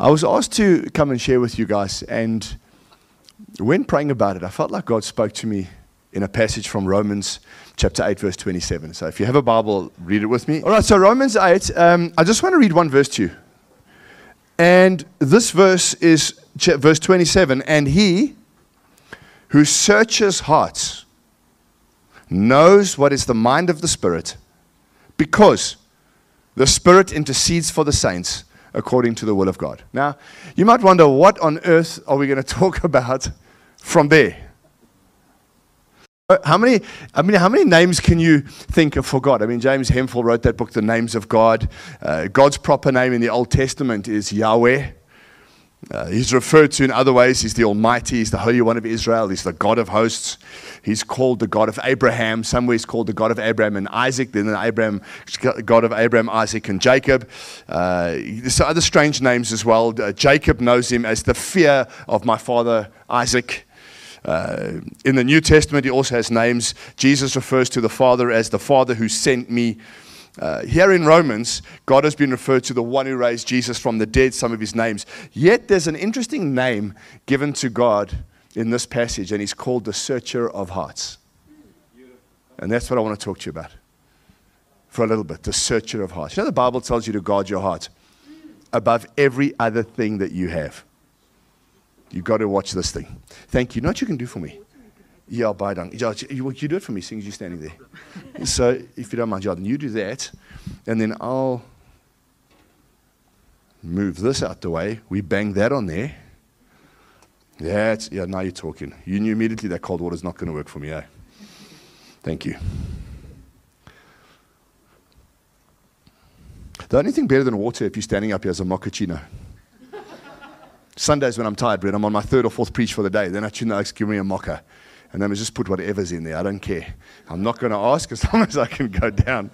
I was asked to come and share with you guys, and when praying about it, I felt like God spoke to me in a passage from Romans chapter 8, verse 27. So if you have a Bible, read it with me. All right, so Romans 8, um, I just want to read one verse to you. And this verse is verse 27 And he who searches hearts knows what is the mind of the Spirit, because the Spirit intercedes for the saints according to the will of God. Now, you might wonder what on earth are we going to talk about from there? How many, I mean, how many names can you think of for God? I mean, James Hemphill wrote that book, The Names of God. Uh, God's proper name in the Old Testament is Yahweh. Uh, he's referred to in other ways. He's the Almighty. He's the Holy One of Israel. He's the God of hosts. He's called the God of Abraham. Somewhere he's called the God of Abraham and Isaac. Then the Abraham, God of Abraham, Isaac, and Jacob. Uh, there's other strange names as well. Uh, Jacob knows him as the fear of my father Isaac. Uh, in the New Testament, he also has names. Jesus refers to the Father as the Father who sent me. Uh, here in Romans, God has been referred to the one who raised Jesus from the dead, some of his names. Yet there's an interesting name given to God in this passage, and he's called the searcher of hearts. And that's what I want to talk to you about for a little bit the searcher of hearts. You know, the Bible tells you to guard your heart above every other thing that you have. You've got to watch this thing. Thank you. You know what you can do for me? Yeah, I'll buy down. You, you do it for me, seeing as you're standing there. so, if you don't mind, Jordan, you do that, and then I'll move this out the way. We bang that on there. Yeah, yeah, now you're talking. You knew immediately that cold water is not going to work for me, eh? Thank you. The only thing better than water if you're standing up here is a mochaccino. Sundays when I'm tired, Brett, I'm on my third or fourth preach for the day. Then I tune out, give me a mocha. And then I just put whatever's in there. I don't care. I'm not going to ask as long as I can go down.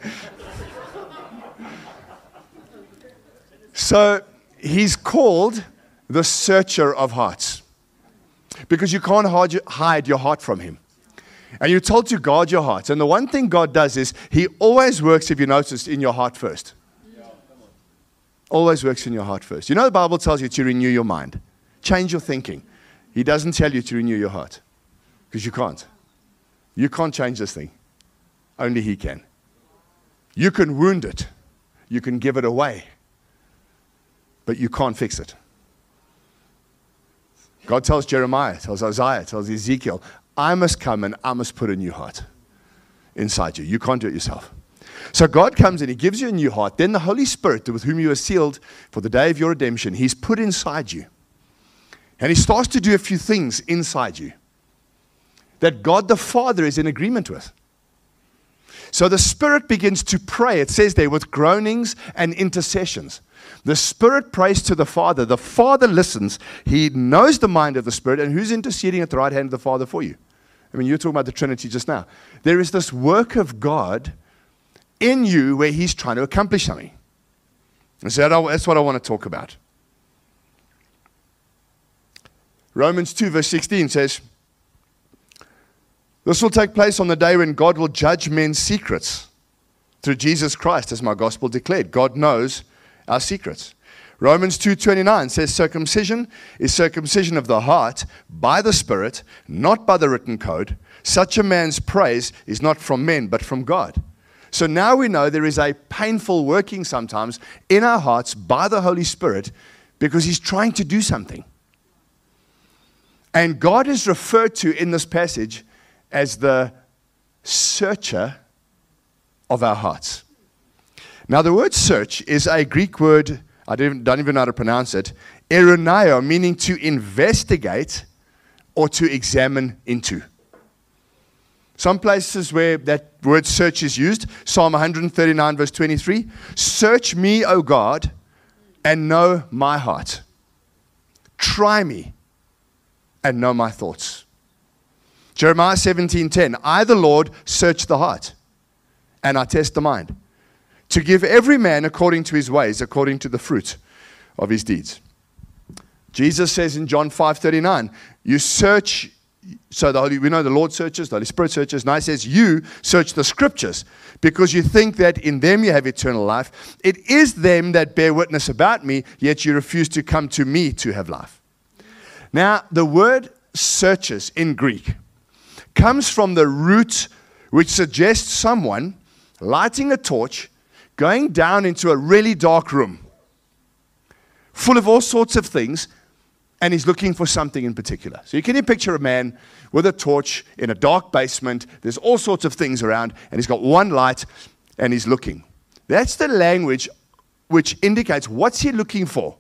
so he's called the searcher of hearts because you can't hide your heart from him. And you're told to guard your heart. And the one thing God does is he always works, if you notice, in your heart first. Always works in your heart first. You know, the Bible tells you to renew your mind, change your thinking. He doesn't tell you to renew your heart because you can't. You can't change this thing. Only He can. You can wound it, you can give it away, but you can't fix it. God tells Jeremiah, tells Isaiah, tells Ezekiel, I must come and I must put a new heart inside you. You can't do it yourself. So God comes and He gives you a new heart. Then the Holy Spirit, with whom you are sealed for the day of your redemption, He's put inside you. And He starts to do a few things inside you that God the Father is in agreement with. So the Spirit begins to pray, it says there, with groanings and intercessions. The Spirit prays to the Father. The Father listens. He knows the mind of the Spirit. And who's interceding at the right hand of the Father for you? I mean, you were talking about the Trinity just now. There is this work of God in you where He's trying to accomplish something. So that's what I want to talk about. Romans 2, verse 16 says, This will take place on the day when God will judge men's secrets through Jesus Christ, as my gospel declared. God knows our secrets. Romans 2:29 says circumcision is circumcision of the heart by the spirit, not by the written code. Such a man's praise is not from men but from God. So now we know there is a painful working sometimes in our hearts by the Holy Spirit because He's trying to do something. And God is referred to in this passage as the searcher of our hearts. Now, the word search is a Greek word, I don't, even know how to pronounce it, eronaio, meaning to investigate or to examine into. Some places where that word search is used, Psalm 139, verse 23 Search me, O God, and know my heart. Try me and know my thoughts. Jeremiah 17:10 I the Lord search the heart and I test the mind to give every man according to his ways according to the fruit of his deeds. Jesus says in John 5:39 you search so the Holy, we know the Lord searches, the Holy Spirit searches. Now he says, You search the scriptures because you think that in them you have eternal life. It is them that bear witness about me, yet you refuse to come to me to have life. Now, the word searches in Greek comes from the root which suggests someone lighting a torch, going down into a really dark room full of all sorts of things, and he's looking for something in particular. So you can picture a man with a torch in a dark basement. There's all sorts of things around, and he's got one light, and he's looking. That's the language which indicates what's he looking for.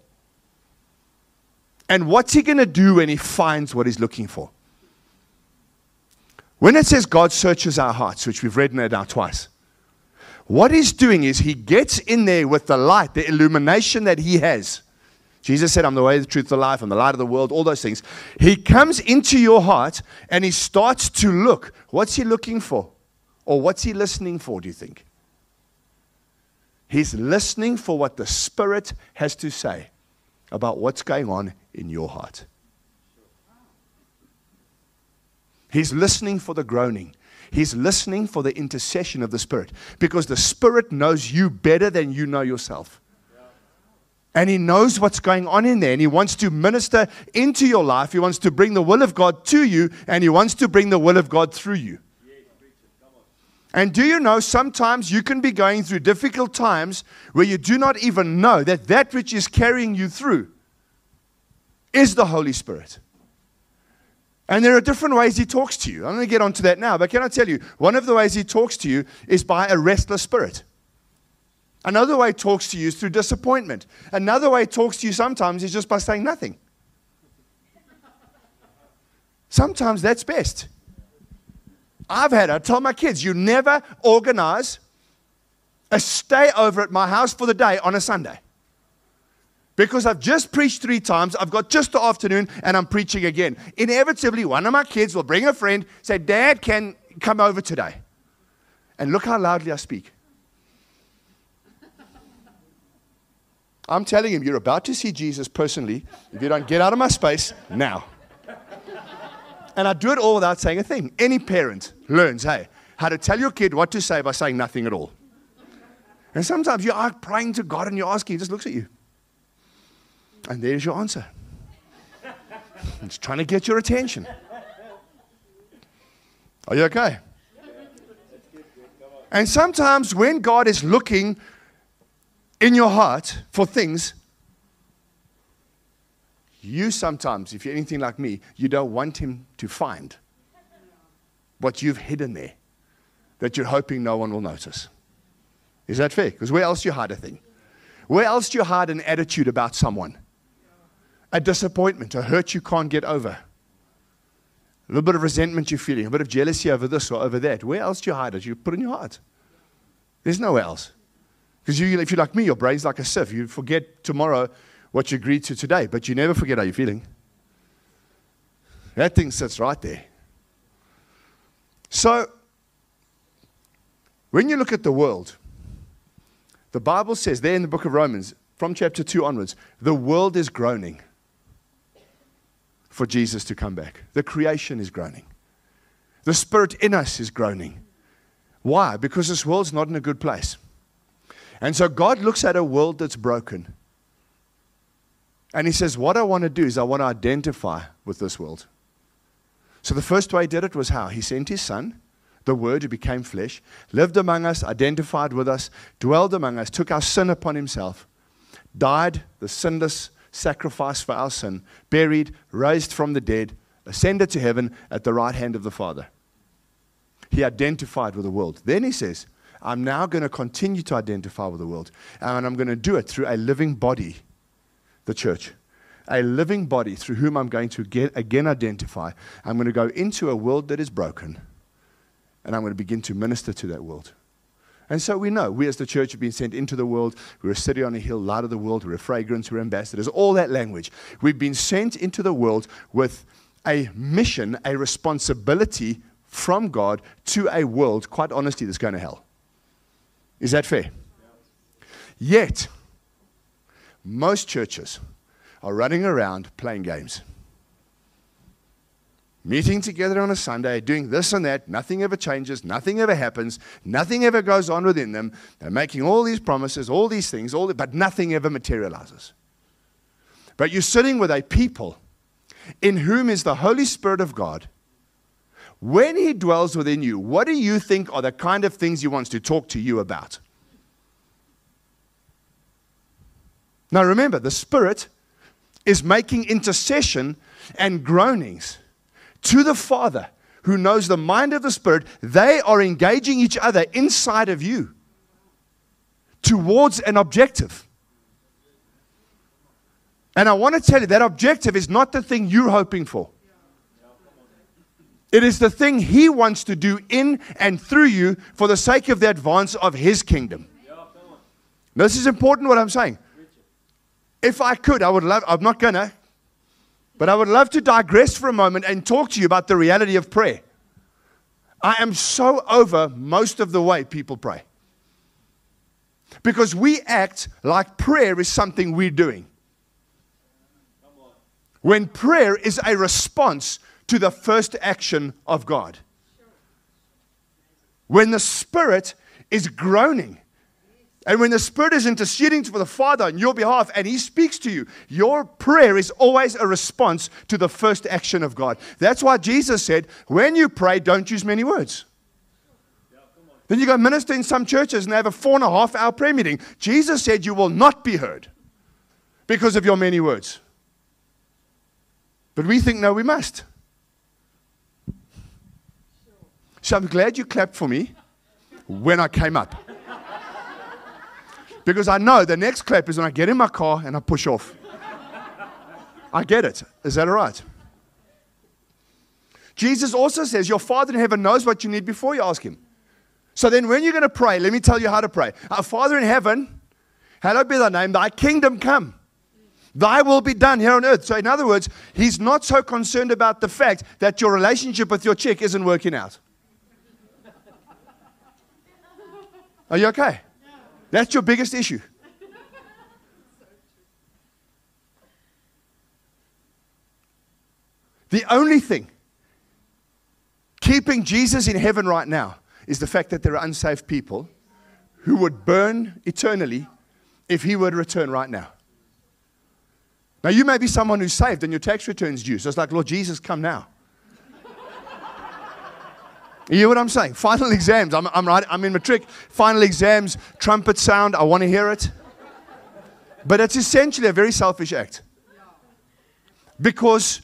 And what's he going to do when he finds what he's looking for? When it says God searches our hearts, which we've read it now twice, what he's doing is he gets in there with the light, the illumination that he has. Jesus said, I'm the way, the truth, the life, I'm the light of the world, all those things. He comes into your heart and he starts to look. What's he looking for? Or what's he listening for, do you think? He's listening for what the Spirit has to say about what's going on in your heart. He's listening for the groaning. He's listening for the intercession of the Spirit because the Spirit knows you better than you know yourself. And he knows what's going on in there. And he wants to minister into your life. He wants to bring the will of God to you. And he wants to bring the will of God through you. And do you know sometimes you can be going through difficult times where you do not even know that that which is carrying you through is the Holy Spirit. And there are different ways he talks to you. I'm going to get onto that now, but can I tell you, one of the ways he talks to you is by a restless spirit. Another way he talks to you is through disappointment. Another way he talks to you sometimes is just by saying nothing. Sometimes that's best. I've had, I tell my kids, you never organize a stay over at my house for the day on a Sunday. Because I've just preached three times, I've got just the afternoon, and I'm preaching again. Inevitably, one of my kids will bring a friend, say, Dad, can come over today. And look how loudly I speak. I'm telling him, you're about to see Jesus personally if you don't get out of my space now. And I do it all without saying a thing. Any parent learns, hey, how to tell your kid what to say by saying nothing at all. And sometimes you are praying to God and you're asking, he just looks at you. And there's your answer. It's trying to get your attention. Are you okay? And sometimes when God is looking in your heart for things, you sometimes, if you're anything like me, you don't want him to find what you've hidden there that you're hoping no one will notice. Is that fair? Because where else do you hide a thing? Where else do you hide an attitude about someone? A disappointment, a hurt you can't get over. A little bit of resentment you're feeling, a bit of jealousy over this or over that. Where else do you hide it? You put it in your heart. There's nowhere else. Because you, if you're like me, your brain's like a sieve. You forget tomorrow what you agreed to today, but you never forget how you're feeling. That thing sits right there. So, when you look at the world, the Bible says there in the book of Romans, from chapter 2 onwards, the world is groaning for Jesus to come back. The creation is groaning. The spirit in us is groaning. Why? Because this world's not in a good place. And so God looks at a world that's broken. And He says, What I want to do is I want to identify with this world. So the first way He did it was how? He sent His Son, the Word who became flesh, lived among us, identified with us, dwelled among us, took our sin upon Himself, died the sinless sacrifice for our sin, buried, raised from the dead, ascended to heaven at the right hand of the Father. He identified with the world. Then He says, I'm now going to continue to identify with the world. And I'm going to do it through a living body, the church. A living body through whom I'm going to get, again identify. I'm going to go into a world that is broken. And I'm going to begin to minister to that world. And so we know, we as the church have been sent into the world. We're a city on a hill, light of the world. We're a fragrance, we're ambassadors, all that language. We've been sent into the world with a mission, a responsibility from God to a world, quite honestly, that's going to hell. Is that fair? Yet, most churches are running around playing games. Meeting together on a Sunday, doing this and that. Nothing ever changes. Nothing ever happens. Nothing ever goes on within them. They're making all these promises, all these things, all the, but nothing ever materializes. But you're sitting with a people in whom is the Holy Spirit of God. When He dwells within you, what do you think are the kind of things He wants to talk to you about? Now remember, the Spirit is making intercession and groanings to the Father who knows the mind of the Spirit. They are engaging each other inside of you towards an objective. And I want to tell you that objective is not the thing you're hoping for. It is the thing He wants to do in and through you for the sake of the advance of His kingdom. This is important what I'm saying. If I could, I would love, I'm not to, but I would love to digress for a moment and talk to you about the reality of prayer. I am so over most of the way people pray. Because we act like prayer is something we're doing. When prayer is a response to the first action of God. When the Spirit is groaning and when the Spirit is interceding for the Father on your behalf and He speaks to you, your prayer is always a response to the first action of God. That's why Jesus said, when you pray, don't use many words. then you go minister in some churches and they have a four and a half hour prayer meeting. Jesus said, You will not be heard because of your many words. But we think, no, we must. So I'm glad you clapped for me when I came up. Because I know the next clap is when I get in my car and I push off. I get it. Is that all right? Jesus also says, Your Father in heaven knows what you need before you ask Him. So then, when you're going to pray, let me tell you how to pray. Our Father in heaven, hallowed be thy name, thy kingdom come. Thy will be done here on earth. So, in other words, He's not so concerned about the fact that your relationship with your chick isn't working out. Are you okay? That's your biggest issue. The only thing keeping Jesus in heaven right now is the fact that there are unsaved people who would burn eternally if he were to return right now. Now, you may be someone who's saved and your tax return's due. So it's like, Lord Jesus, come now. You hear what I'm saying? Final exams. I'm, I'm right. I'm in matric. Final exams, trumpet sound. I want to hear it. But it's essentially a very selfish act. Because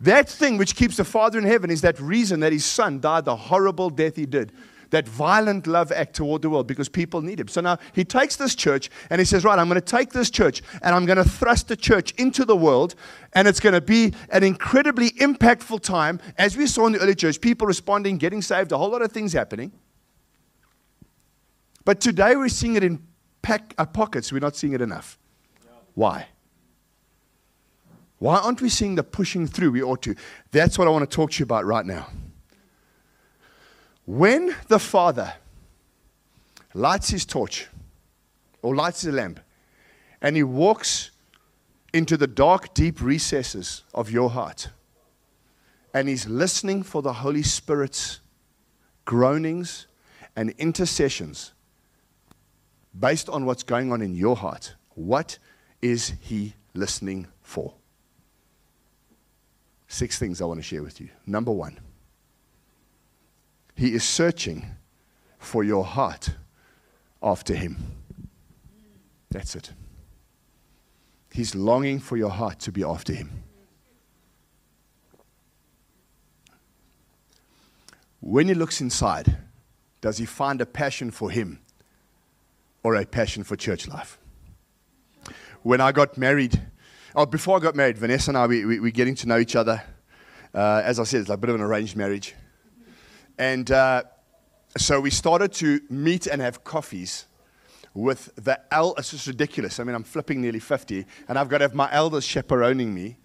that thing which keeps the Father in heaven is that reason that his son died the horrible death he did that violent love act toward the world because people need him. So now he takes this church and he says, Right, I'm going to take this church and I'm going to thrust the church into the world, and it's going to be an incredibly impactful time. As we saw in the early church, people responding, getting saved, a whole lot of things happening. But today we're seeing it in pack, uh, pockets, we're not seeing it enough. Why? Why aren't we seeing the pushing through we ought to? That's what I want to talk to you about right now. When the Father lights his torch or lights his lamp and he walks into the dark, deep recesses of your heart and he's listening for the Holy Spirit's groanings and intercessions based on what's going on in your heart, what is he listening for? Six things I want to share with you. Number one, he is searching for your heart after Him. That's it. He's longing for your heart to be after Him. When He looks inside, does He find a passion for Him or a passion for church life? When I got married, oh, before I got married, Vanessa and I, we, we, we're getting to know each other. Uh, as I said, it's like a bit of an arranged marriage. And uh, so we started to meet and have coffees with the el. It's just ridiculous. I mean, I'm flipping nearly 50, and I've got to have my elders chaperoning me.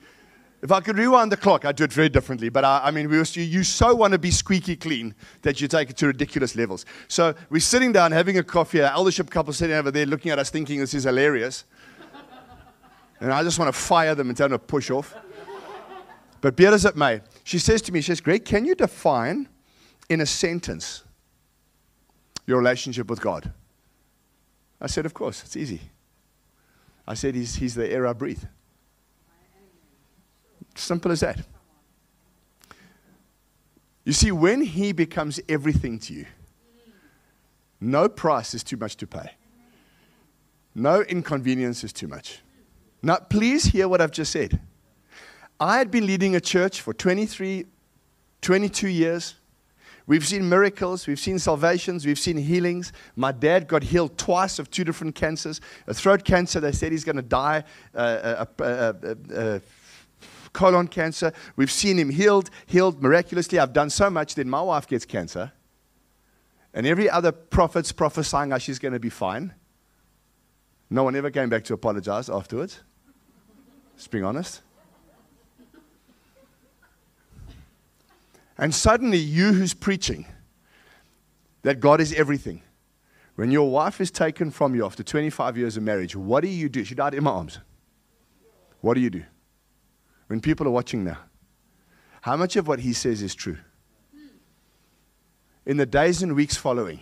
If I could rewind the clock, I'd do it very differently. But I, I mean, we you so want to be squeaky clean that you take it to ridiculous levels. So we're sitting down having a coffee. Our eldership couple sitting over there looking at us thinking this is hilarious. and I just want to fire them and tell them to push off. But be it as it may, She says to me, she says, Greg, can you define in a sentence your relationship with God? I said, Of course, it's easy. I said, He's, he's the air I breathe. Simple as that. You see, when He becomes everything to you, no price is too much to pay. No inconvenience is too much. Now, please hear what I've just said. I had been leading a church for 23, 22 years. We've seen miracles, we've seen salvations, we've seen healings. My dad got healed twice of two different cancers. A throat cancer, they said he's going to die. Uh, uh, uh, colon cancer. We've seen him healed, healed miraculously. I've done so much, then my wife gets cancer. And every other prophet's prophesying she's going to be fine. No one ever came back to apologize afterwards. Let's be honest. And suddenly, you who's preaching that God is everything, when your wife is taken from you after 25 years of marriage, what do you do? She died in my arms. What do you do? When people are watching now, how much of what he says is true? In the days and weeks following,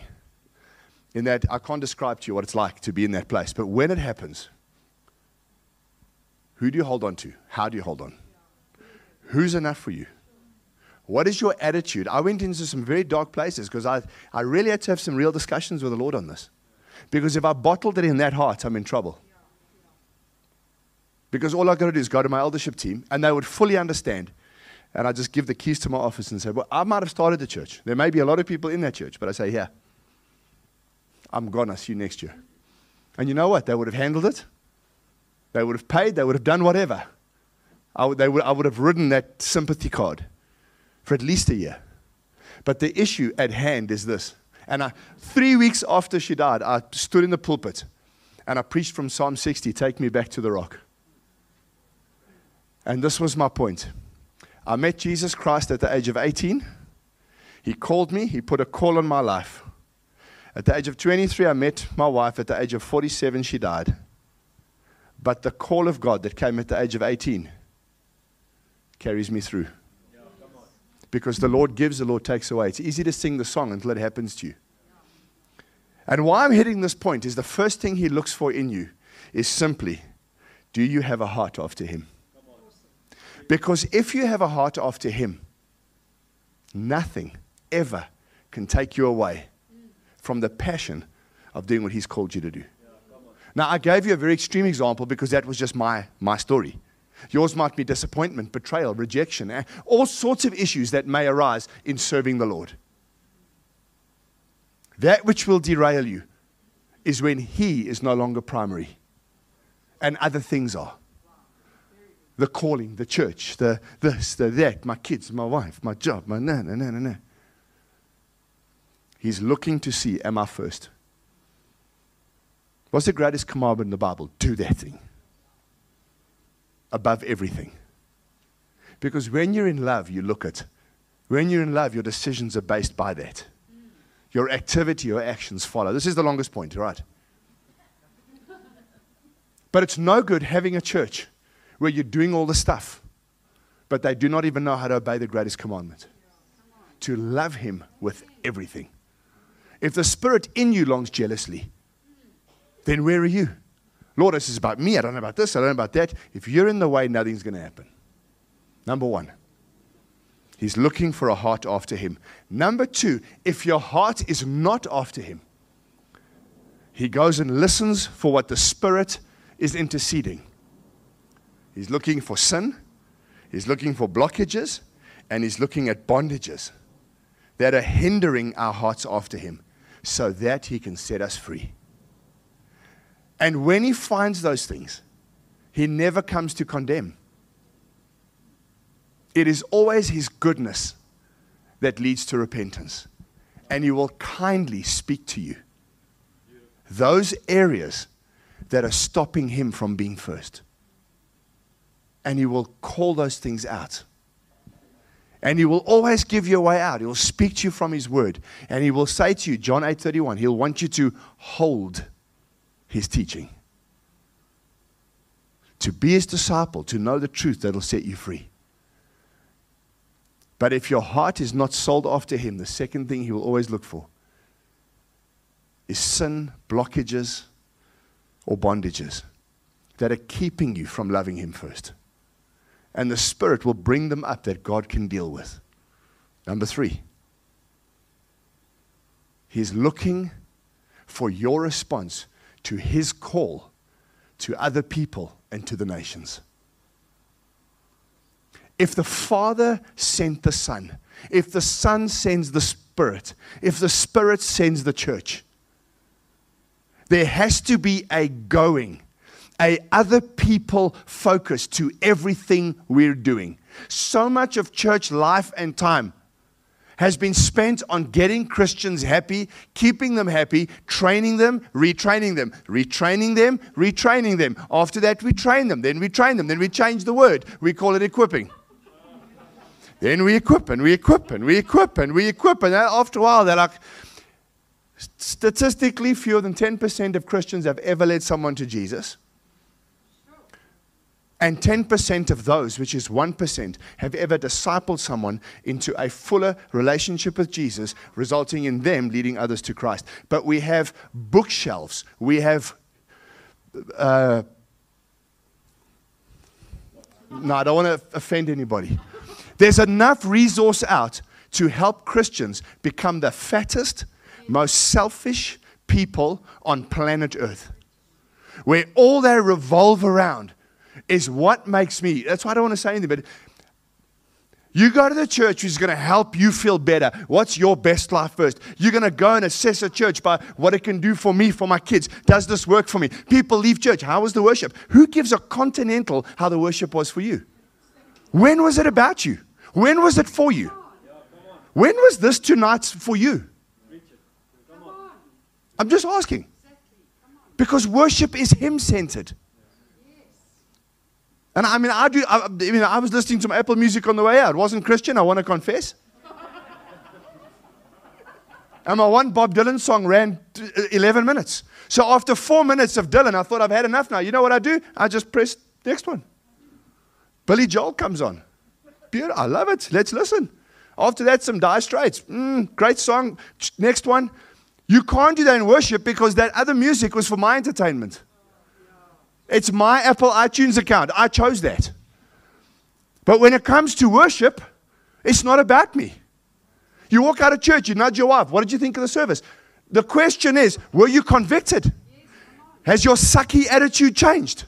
in that I can't describe to you what it's like to be in that place, but when it happens, who do you hold on to? How do you hold on? Who's enough for you? What is your attitude? I went into some very dark places because I, I really had to have some real discussions with the Lord on this. Because if I bottled it in that heart, I'm in trouble. Because all I got to do is go to my eldership team and they would fully understand. And I just give the keys to my office and say, Well, I might have started the church. There may be a lot of people in that church, but I say, Yeah, I'm gone. I'll see you next year. And you know what? They would have handled it. They would have paid. They would have done whatever. I would, they would, I would have ridden that sympathy card for at least a year. But the issue at hand is this. And I, three weeks after she died, I stood in the pulpit and I preached from Psalm 60 Take me back to the rock. And this was my point. I met Jesus Christ at the age of 18. He called me, He put a call on my life. At the age of 23, I met my wife. At the age of 47, she died. But the call of God that came at the age of 18 carries me through because the Lord gives, the Lord takes away. It's easy to sing the song until it happens to you. And why I'm hitting this point is the first thing He looks for in you is simply do you have a heart after Him? Because if you have a heart after Him, nothing ever can take you away from the passion of doing what He's called you to do. Now, I gave you a very extreme example because that was just my, my story. Yours might be disappointment, betrayal, rejection, eh? all sorts of issues that may arise in serving the Lord. That which will derail you is when He is no longer primary and other things are. The calling, the church, the this, the that, my kids, my wife, my job, my na na na na na. He's looking to see, am I first? What's the greatest commandment in the Bible? Do that thing above everything. Because when you're in love, you look at. When you're in love, your decisions are based by that. Your activity, your actions follow. This is the longest point, right? But it's no good having a church where you're doing all the stuff, but they do not even know how to obey the greatest commandment to love Him with everything. If the Spirit in you longs jealously, then where are you? Lord, this is about me. I don't know about this. I don't know about that. If you're in the way, nothing's going to happen. Number one, He's looking for a heart after Him. Number two, if your heart is not after Him, He goes and listens for what the Spirit is interceding. He's looking for sin, He's looking for blockages, and He's looking at bondages that are hindering our hearts after Him so that He can set us free. And when he finds those things, he never comes to condemn. It is always his goodness that leads to repentance. And he will kindly speak to you. Those areas that are stopping him from being first. And he will call those things out. And he will always give you a way out. He will speak to you from his word. And he will say to you, John 8:31, he'll want you to hold his teaching. To be his disciple, to know the truth that'll set you free. But if your heart is not sold after Him, the second thing He will always look for is sin, blockages, or bondages that are keeping you from loving Him first. And the Spirit will bring them up that God can deal with. Number three, He's looking for your response to His call to other people and to the nations. If the Father sent the Son, if the Son sends the Spirit, if the Spirit sends the church, there has to be a going, a other people focus to everything we're doing. So much of church life and time has been spent on getting Christians happy, keeping them happy, training them, retraining them, retraining them, retraining them. After that, we train them, then we train them, then we change the word. We call it equipping. then we equip and we equip and we equip and we equip. And uh, after a while, they're like, statistically, fewer than 10% of Christians have ever led someone to Jesus. And 10% of those, which is 1%, have ever discipled someone into a fuller relationship with Jesus, resulting in them leading others to Christ. But we have bookshelves, we have. Uh, no, I don't want to offend anybody. There's enough resource out to help Christians become the fattest, most selfish people on planet Earth, where all they revolve around is what makes me. That's why I don't want to say anything, but you go to the church who's going to help you feel better. What's your best life first? You're going to go and assess a church by what it can do for me, for my kids. Does this work for me? People leave church. How was the worship? Who gives a continental how the worship was for you? When was it about you? When was it for you? When was this tonight for you? I'm just asking. Because worship is Him centered. And I mean, I do. I, I, mean, I was listening to Apple Music on the way out. wasn't Christian. I want to confess. and my one Bob Dylan song ran 11 minutes. So after four minutes of Dylan, I thought I've had enough now. You know what I do? I just press next one. Billy Joel comes on. Beautiful. I love it. Let's listen. After that, some Dire Straits. Mm, great song. Next one. You can't do that in worship because that other music was for my entertainment. It's my Apple iTunes account. I chose that. But when it comes to worship, it's not about me. You walk out of church, you nudge your wife. What did you think of the service? The question is, were you convicted? Has your sucky attitude changed?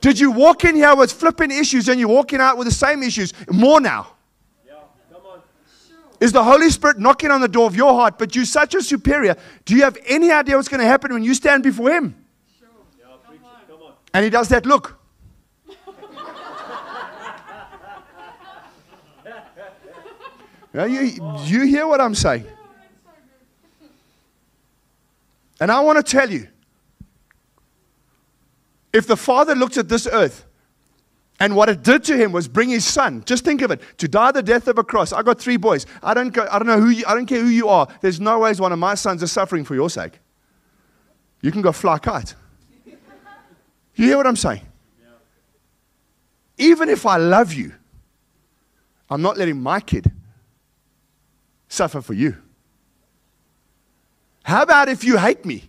Did you walk in here with flipping issues and you're walking out with the same issues? More now. Is the Holy Spirit knocking on the door of your heart, but you're such a superior? Do you have any idea what's going to happen when you stand before Him? And he does that look. now you, you hear what I'm saying? And I want to tell you if the Father looked at this earth and what it did to him was bring his son. Just think of it. To die the death of a cross. I got three boys. I don't, go, I don't know who you, I don't care who you are. There's no ways one of my sons is suffering for your sake. You can go fly kite. You hear what I'm saying? Even if I love you, I'm not letting my kid suffer for you. How about if you hate me?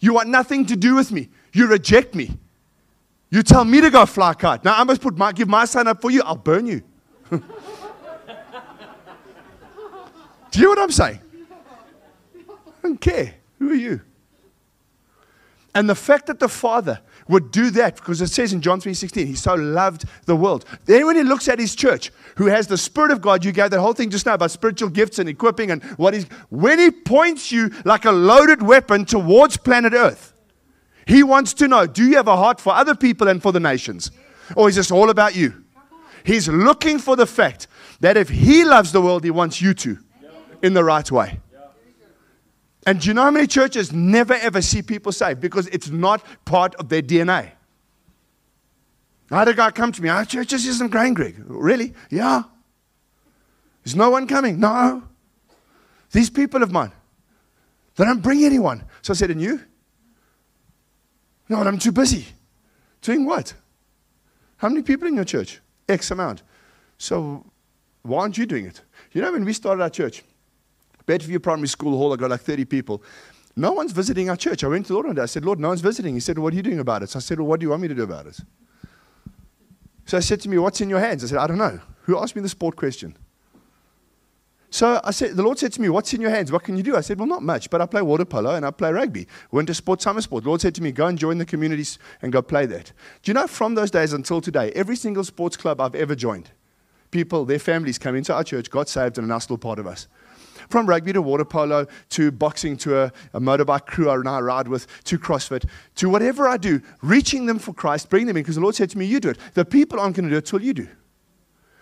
You want nothing to do with me. You reject me. You tell me to go fly kite. Now I must put my, give my son up for you. I'll burn you. do you hear what I'm saying? I don't care. Who are you? And the fact that the Father would do that because it says in John 3:16, he so loved the world. Then when he looks at his church, who has the Spirit of God, you gave that whole thing just now about spiritual gifts and equipping and what is when he points you like a loaded weapon towards planet Earth, he wants to know, do you have a heart for other people and for the nations? Or is this all about you? He's looking for the fact that if he loves the world, he wants you to in the right way. And do you know how many churches never ever see people saved because it's not part of their DNA? I had a guy come to me, our church just isn't growing, Greg. Really? Yeah. Is no one coming? No. These people of mine, they don't bring anyone. So I said, and you? No, I'm too busy. Doing what? How many people in your church? X amount. So why aren't you doing it? You know, when we started our church, Bedford Primary School Hall, I got like 30 people. No one's visiting our church. I went to the Lord one day. I said, Lord, no one's visiting. He said, What are you doing about it? So I said, Well, what do you want me to do about it? So I said to me, What's in your hands? I said, I don't know. Who asked me the sport question? So I said, the Lord said to me, What's in your hands? What can you do? I said, Well, not much, but I play water polo and I play rugby. Went to sport, summer sport. The Lord said to me, Go and join the communities and go play that. Do you know, from those days until today, every single sports club I've ever joined, people, their families come into our church, got saved, and are now still part of us. From rugby to water polo to boxing to a, a motorbike crew I now ride with to CrossFit to whatever I do, reaching them for Christ, bring them in because the Lord said to me, You do it. The people aren't going to do it till you do.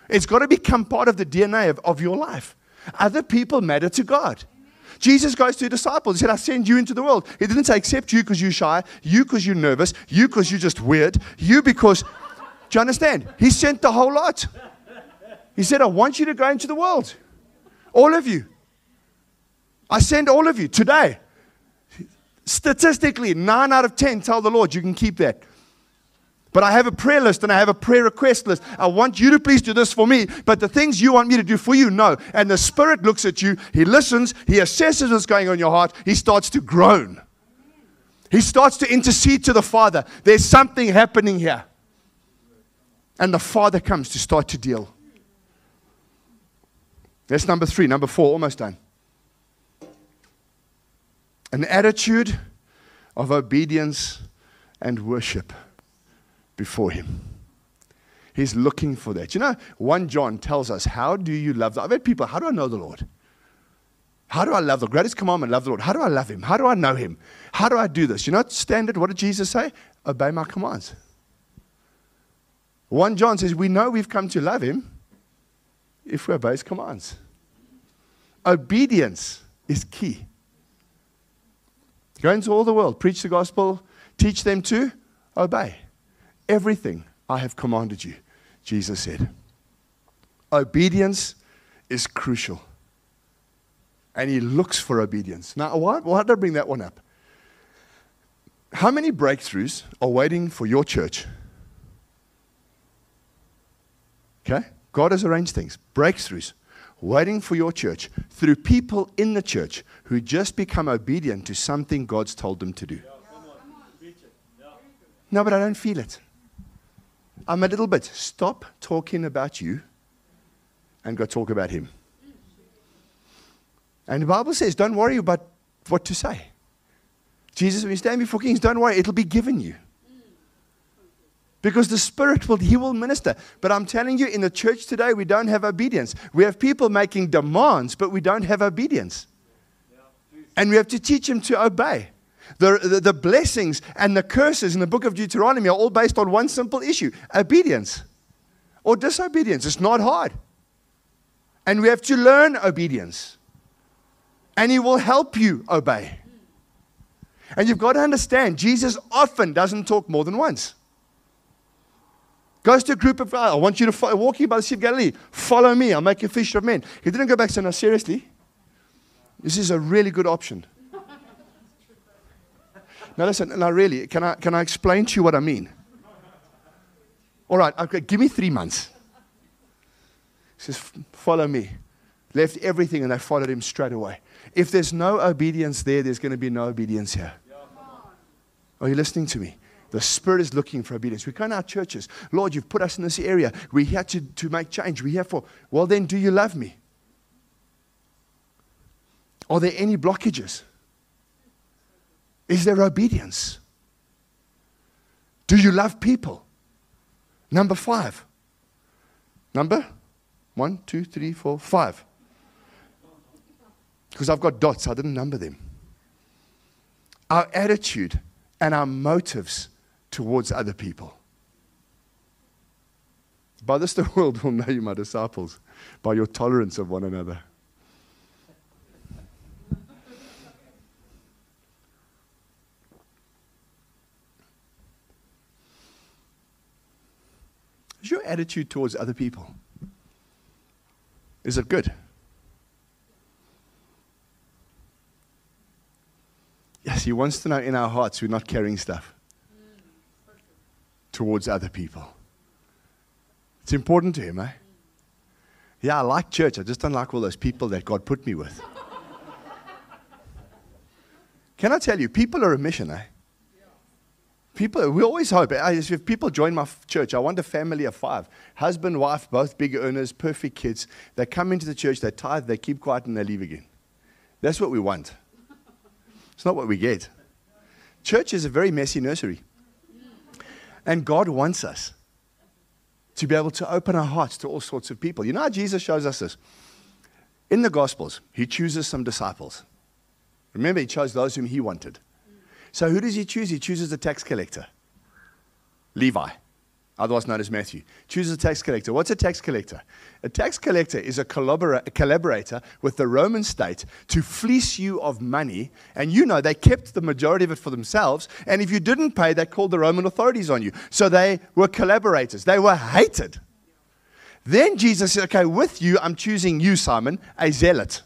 It's got to become part of the DNA of, of your life. Other people matter to God. Jesus goes to disciples. He said, I send you into the world. He didn't say, accept you because you're shy, you because you're nervous, you because you're just weird, you because. Do you understand? He sent the whole lot. He said, I want you to go into the world. All of you. I send all of you today. Statistically, nine out of 10 tell the Lord, you can keep that. But I have a prayer list and I have a prayer request list. I want you to please do this for me, but the things you want me to do for you, no. And the Spirit looks at you, He listens, He assesses what's going on in your heart, He starts to groan. He starts to intercede to the Father. There's something happening here. And the Father comes to start to deal. That's number three. Number four, almost done an attitude of obedience and worship before Him. He's looking for that. You know, 1 John tells us, How do you love the I've had people, how do I know the Lord? How do I love the greatest commandment? Love the Lord. How do I love Him? How do I know Him? How do I do this? You know, standard, what did Jesus say? Obey my commands. 1 John says, We know we've come to love Him if we obey His commands. Obedience is key. Go into all the world, preach the gospel, teach them to obey. Everything I have commanded you, Jesus said. Obedience is crucial. And he looks for obedience. Now, why, why did I bring that one up? How many breakthroughs are waiting for your church? Okay? God has arranged things. Breakthroughs waiting for your church through people in the church who just become obedient to something God's told them to do. No, but I don't feel it. I'm a little bit. Stop talking about you and go talk about Him. And the Bible says, don't worry about what to say. Jesus, when you stand before kings, don't worry, it'll be given you. Because the Spirit will, He will minister. But I'm telling you, in the church today, we don't have obedience. We have people making demands, but we don't have obedience. And we have to teach them to obey. The, the, the, blessings and the curses in the book of Deuteronomy are all based on one simple issue obedience or disobedience. It's not hard. And we have to learn obedience. And He will help you obey. And you've got to understand, Jesus often doesn't talk more than once. Goes to a group of, I want you to follow, walking by the Sea of Galilee. Follow me. I'll make you a fisher of men. He didn't go back and say, no, seriously. This is a really good option. Now listen, now really, can I, can I explain to you what I mean? All right, okay, give me three months. He says, follow me. Left everything and they followed him straight away. If there's no obedience there, there's going to be no obedience here. Are you listening to me? The Spirit is looking for obedience. We come in our churches. Lord, you've put us in this area. We're here to, to make change. We're here for, well, then, do you love me? Are there any blockages? Is there obedience? Do you love people? Number five. Number one, two, three, four, five. Because I've got dots, I didn't number them. Our attitude and our motives towards other people. By this, the world will know you, my disciples, by your tolerance of one another. Is your attitude towards other people? Is it good? Yes, He wants to know in our hearts we're not carrying stuff towards other people. It's important to Him, eh? Yeah, I like church. I just don't like all those people that God put me with. Can I tell you, people are a mission, eh? People, we always hope. eh, If people join my church, I want a family of five husband, wife, both big earners, perfect kids. They come into the church, they tithe, they keep quiet, and they leave again. That's what we want. It's not what we get. Church is a very messy nursery. And God wants us to be able to open our hearts to all sorts of people. You know how Jesus shows us this? In the Gospels, he chooses some disciples. Remember, he chose those whom he wanted. So who does he choose? He chooses a tax collector, Levi, otherwise known as Matthew. Chooses a tax collector. What's a tax collector? A tax collector is a, collabora- a collaborator with the Roman state to fleece you of money. And you know, they kept the majority of it for themselves. And if you didn't pay, they called the Roman authorities on you. So they were collaborators. They were hated. Then Jesus said, Okay, with you, I'm choosing you, Simon, a zealot.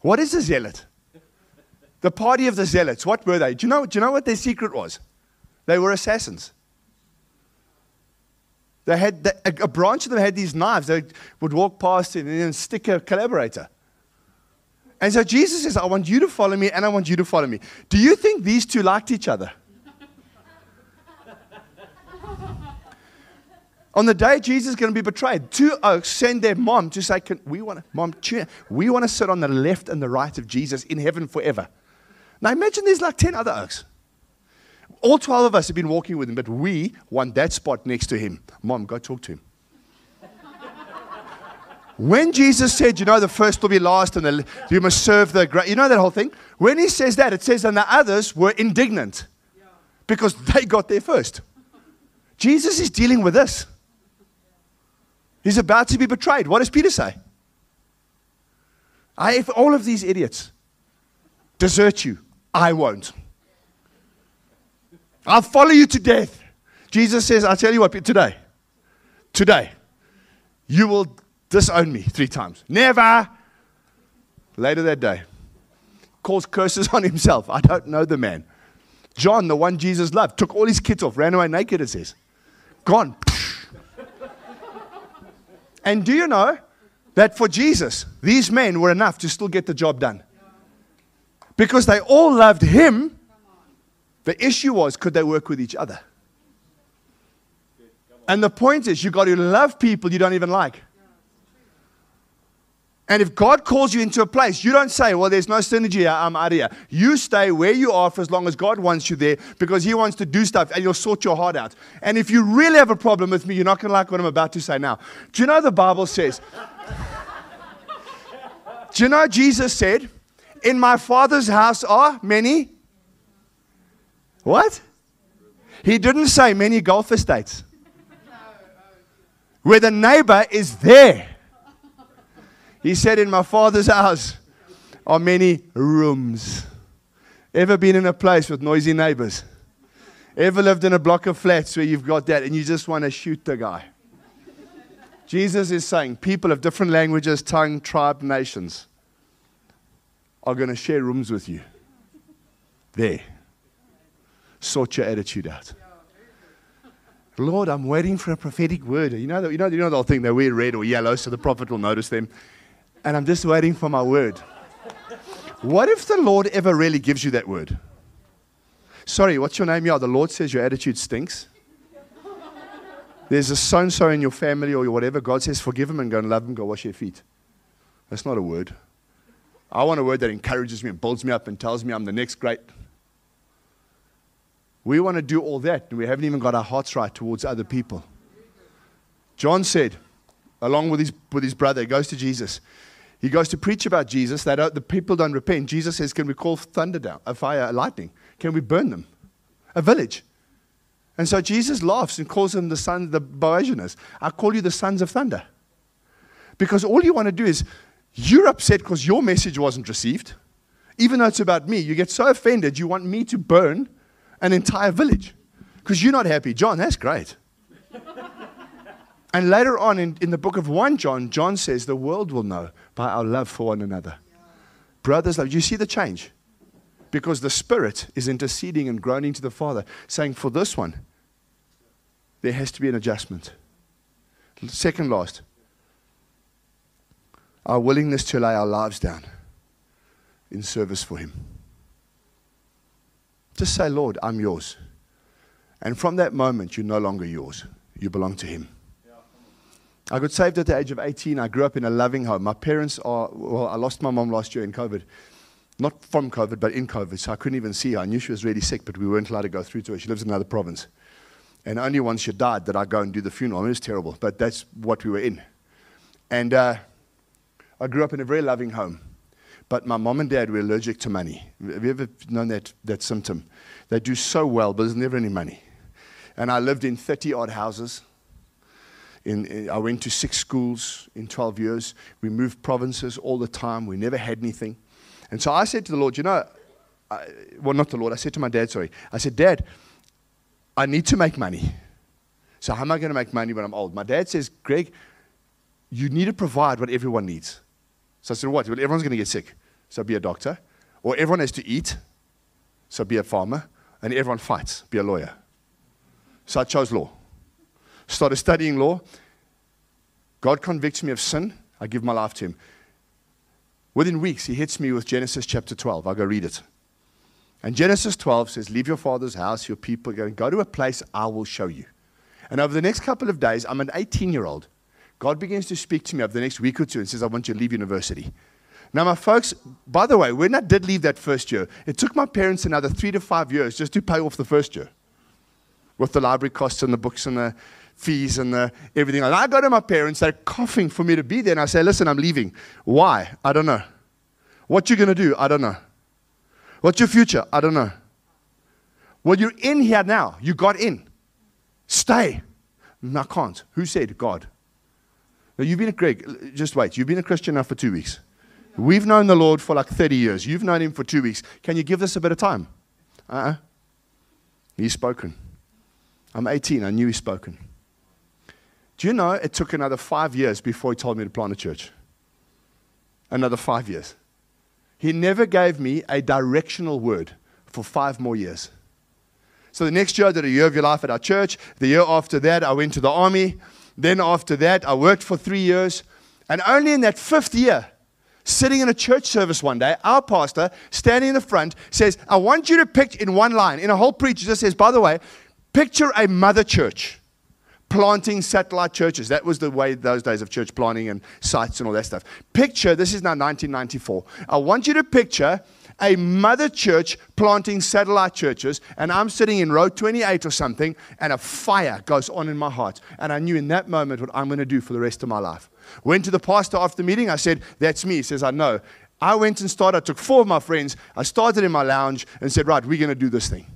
What is a zealot? The party of the zealots, what were they? Do you know, do you know what their secret was? They were assassins. They had the, a, a branch of them had these knives. They would walk past it and then stick a collaborator. And so Jesus says, I want you to follow me and I want you to follow me. Do you think these two liked each other? On the day Jesus is going to be betrayed, two oaks send their mom to say, Can, we want Mom, we want to sit on the left and the right of Jesus in heaven forever. Now imagine there's like 10 other oaks. All 12 of us have been walking with him, but we want that spot next to him. Mom, go talk to him. when Jesus said, you know, the first will be last and the, you must serve the great, you know that whole thing? When he says that, it says, and the others were indignant because they got there first. Jesus is dealing with this. He's about to be betrayed. What does Peter say? I, if all of these idiots desert you, I won't. I'll follow you to death. Jesus says, I'll tell you what, today, today, you will disown me three times. Never. Later that day, calls curses on himself. I don't know the man. John, the one Jesus loved, took all his kids off, ran away naked, it says. Gone. And do you know that for Jesus, these men were enough to still get the job done? Because they all loved him. The issue was, could they work with each other? And the point is, you've got to love people you don't even like. And if God calls you into a place, you don't say, Well, there's no synergy here, I'm out here. You stay where you are for as long as God wants you there because He wants to do stuff and you'll sort your heart out. And if you really have a problem with me, you're not going to like what I'm about to say now. Do you know the Bible says? do you know Jesus said, In my Father's house are many? What? He didn't say many golf estates where the neighbor is there. He said, In my father's house are many rooms. Ever been in a place with noisy neighbors? Ever lived in a block of flats where you've got that and you just want to shoot the guy? Jesus is saying people of different languages, tongue, tribe, nations are going to share rooms with you. There. Sort your attitude out. Lord, I'm waiting for a prophetic word. You know, you know, you know the whole thing, they wear red or yellow so the prophet will notice them. And I'm just waiting for my word. What if the Lord ever really gives you that word? Sorry, what's your name? Yeah, the Lord says your attitude stinks. There's a so and so in your family or whatever. God says, forgive him and go and love him, go wash your feet. That's not a word. I want a word that encourages me and builds me up and tells me I'm the next great. We want to do all that, and we haven't even got our hearts right towards other people. John said, along with his, with his brother, he goes to Jesus. He goes to preach about Jesus. That uh, the people don't repent. Jesus says, Can we call thunder down, a fire, a lightning? Can we burn them? A village. And so Jesus laughs and calls them the sons, the Boanerges. I call you the sons of thunder. Because all you want to do is, you're upset because your message wasn't received. Even though it's about me, you get so offended, you want me to burn an entire village because you're not happy. John, that's great. and later on in, in the book of 1 John, John says, The world will know by our love for one another. Brothers, love. You see the change? Because the Spirit is interceding and groaning to the Father, saying, For this one, there has to be an adjustment. Second last, our willingness to lay our lives down in service for Him. Just say, Lord, I'm yours. And from that moment, you're no longer yours. You belong to Him. I got saved at the age of 18. I grew up in a loving home. My parents are, well, I lost my mom last year in COVID. Not from COVID, but in COVID. So I couldn't even see her. I knew she was really sick, but we weren't allowed to go through to her. She lives in another province. And only once she died did I go and do the funeral. I mean, it was terrible, but that's what we were in. And uh, I grew up in a very loving home. But my mom and dad were allergic to money. Have you ever known that, that symptom? They do so well, but there's never any money. And I lived in 30 odd houses. In, in, I went to six schools in 12 years. We moved provinces all the time. We never had anything. And so I said to the Lord, you know, I, well, not the Lord, I said to my dad, sorry. I said, Dad, I need to make money. So how am I going to make money when I'm old? My dad says, Greg, you need to provide what everyone needs. So I said, what? Well, everyone's going to get sick. So be a doctor. Or everyone has to eat. So be a farmer. And everyone fights. Be a lawyer. So I chose law. Started studying law. God convicts me of sin. I give my life to him. Within weeks, he hits me with Genesis chapter 12. I go read it. And Genesis 12 says, Leave your father's house, your people, go to a place I will show you. And over the next couple of days, I'm an 18 year old. God begins to speak to me over the next week or two and says, I want you to leave university. Now, my folks, by the way, when I did leave that first year, it took my parents another three to five years just to pay off the first year with the library costs and the books and the fees and the everything. And I go to my parents, they're coughing for me to be there, and I say, Listen, I'm leaving. Why? I don't know. What you're going to do? I don't know. What's your future? I don't know. Well, you're in here now. You got in. Stay. I can't. Who said? God. Now, you've been a Greg, just wait. You've been a Christian now for two weeks. We've known the Lord for like 30 years. You've known him for two weeks. Can you give this a bit of time? Uh uh-uh. He's spoken. I'm 18. I knew he's spoken. Do you know it took another five years before he told me to plant a church? Another five years. He never gave me a directional word for five more years. So the next year I did a year of your life at our church. The year after that, I went to the army. Then after that, I worked for three years. And only in that fifth year, sitting in a church service one day, our pastor, standing in the front, says, I want you to picture in one line, in a whole preach, just says, by the way, picture a mother church planting satellite churches. That was the way those days of church planting and sites and all that stuff. Picture, this is now 1994. I want you to picture a mother church planting satellite churches, and I'm sitting in row 28 or something, and a fire goes on in my heart. And I knew in that moment what I'm going to do for the rest of my life. Went to the pastor after the meeting. I said, That's me. He says, I know. I went and started. I took four of my friends. I started in my lounge and said, Right, we're going to do this thing.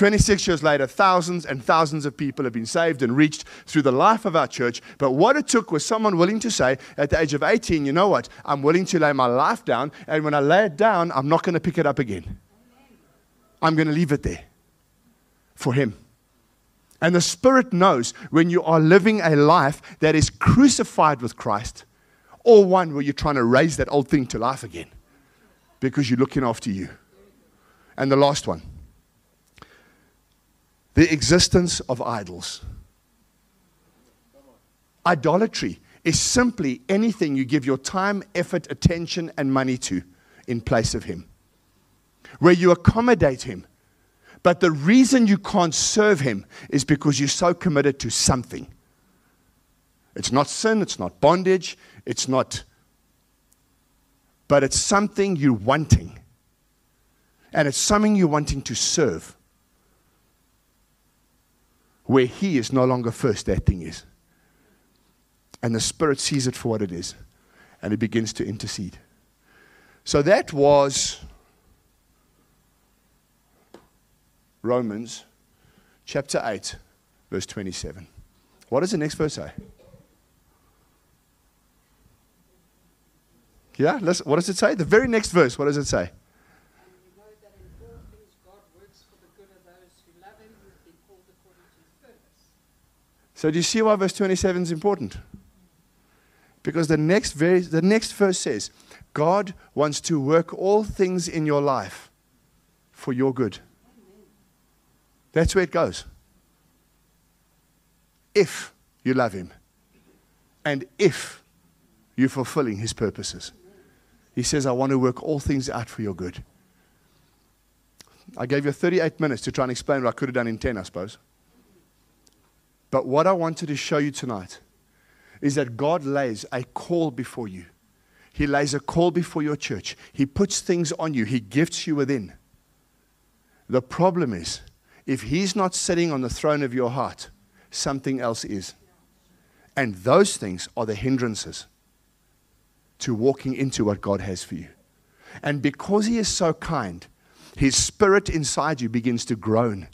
26 years later, thousands and thousands of people have been saved and reached through the life of our church. But what it took was someone willing to say, at the age of 18, you know what? I'm willing to lay my life down. And when I lay it down, I'm not going to pick it up again. I'm going to leave it there for Him. And the Spirit knows when you are living a life that is crucified with Christ, or one where you're trying to raise that old thing to life again because you're looking after you. And the last one the existence of idols. Idolatry is simply anything you give your time, effort, attention, and money to in place of Him, where you accommodate Him. But the reason you can't serve Him is because you're so committed to something. It's not sin, it's not bondage, it's not, but it's something you're wanting. And it's something you're wanting to serve where He is no longer first, that thing is. And the Spirit sees it for what it is, and it begins to intercede. So that was Romans chapter 8, verse 27. What does the next verse say? Yeah, what does it say? The very next verse, what does it say? So do you see why verse 27 is important? Because the next, very, the next verse says, God wants to work all things in your life for your good. That's where it goes. If you love Him, and if you're fulfilling His purposes. He says, I want to work all things out for your good. I gave you 38 minutes to try and explain what I could have done in 10, I suppose. But what I wanted to show you tonight is that God lays a call before you. He lays a call before your church. He puts things on you, He gifts you within. The problem is, if He's not sitting on the throne of your heart, something else is. And those things are the hindrances to walking into what God has for you. And because He is so kind, His spirit inside you begins to groan,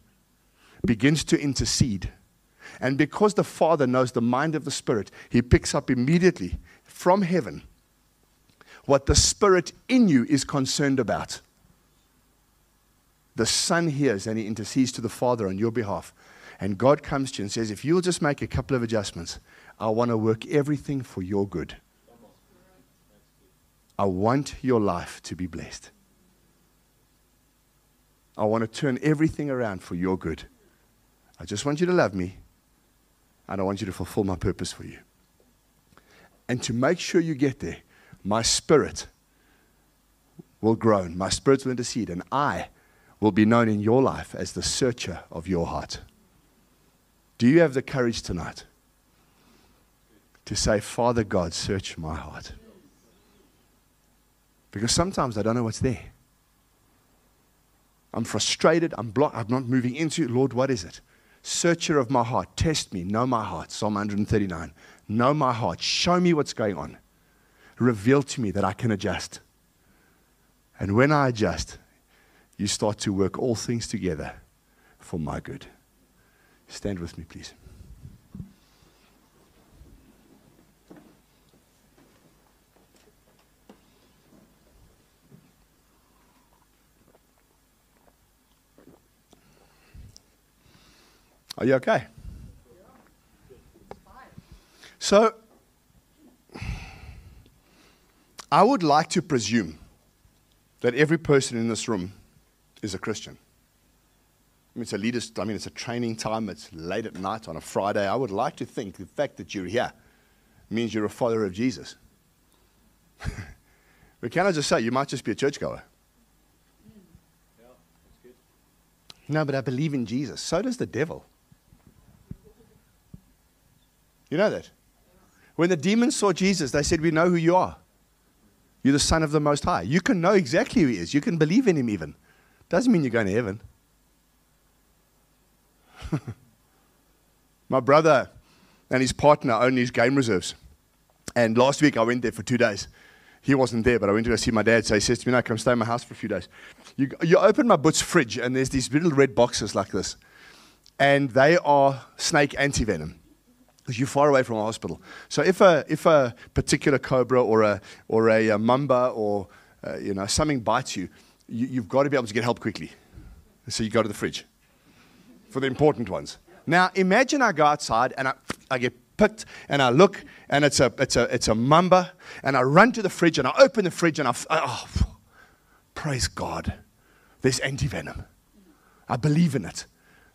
begins to intercede. And because the Father knows the mind of the Spirit, He picks up immediately from heaven what the Spirit in you is concerned about. The Son hears and He intercedes to the Father on your behalf. And God comes to you and says, If you'll just make a couple of adjustments, I want to work everything for your good. I want your life to be blessed. I want to turn everything around for your good. I just want you to love me, and I want you to fulfill my purpose for you. And to make sure you get there, my spirit will groan, my spirit will intercede, and I will be known in your life as the searcher of your heart. Do you have the courage tonight to say, Father God, search my heart? Because sometimes I don't know what's there. I'm frustrated. I'm blocked. I'm not moving into it. Lord, what is it? Searcher of my heart, test me. Know my heart. Psalm 139. Know my heart. Show me what's going on. Reveal to me that I can adjust. And when I adjust, you start to work all things together for my good. Stand with me, please. Are you okay? So, I would like to presume that every person in this room is a Christian. I mean, it's a leaders, I mean, it's a training time, it's late at night on a Friday. I would like to think the fact that you're here means you're a follower of Jesus. but can I just say, you might just be a churchgoer. No, but I believe in Jesus. So does the devil. You know that? When the demons saw Jesus, they said, We know who you are. You're the Son of the Most High. You can know exactly who He is. You can believe in Him even. Doesn't mean you're going to heaven. My brother and his partner own these game reserves. And last week I went there for two days. He wasn't there, but I went to go see my dad. So he says to me, No, come stay in my house for a few days. You, you open my but's fridge, and there's these little red boxes like this. And they are snake antivenom because you're far away from a hospital. So if a, if a particular cobra or a, or a, a mamba or uh, you know, something bites you, you, have got to be able to get help quickly. So you go to the fridge for the important ones. Now imagine I go outside and I, I get picked and I look and it's a, it's, a, it's a mamba and I run to the fridge and I open the fridge and I, oh, praise God, there's anti-venom. I believe in it.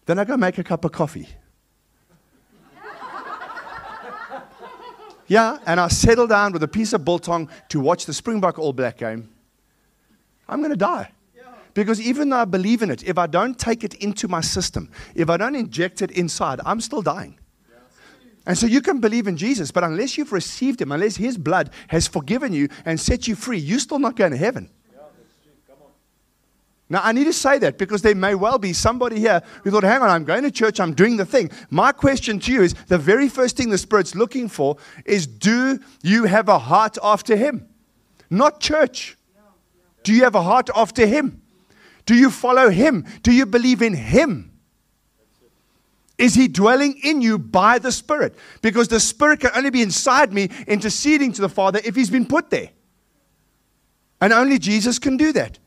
Then I go make a cup of coffee Yeah, and I settle down with a piece of biltong to watch the Springbok All Black game. I'm going to die. Because even though I believe in it, if I don't take it into my system, if I don't inject it inside, I'm still dying. And so you can believe in Jesus, but unless you've received him, unless his blood has forgiven you and set you free, you're still not going to heaven. Now, I need to say that because there may well be somebody here who thought, hang on, I'm going to church, I'm doing the thing. My question to you is the very first thing the Spirit's looking for is do you have a heart after Him? Not church. Do you have a heart after Him? Do you follow Him? Do you believe in Him? Is He dwelling in you by the Spirit? Because the Spirit can only be inside me interceding to the Father if He's been put there. And only Jesus can do that.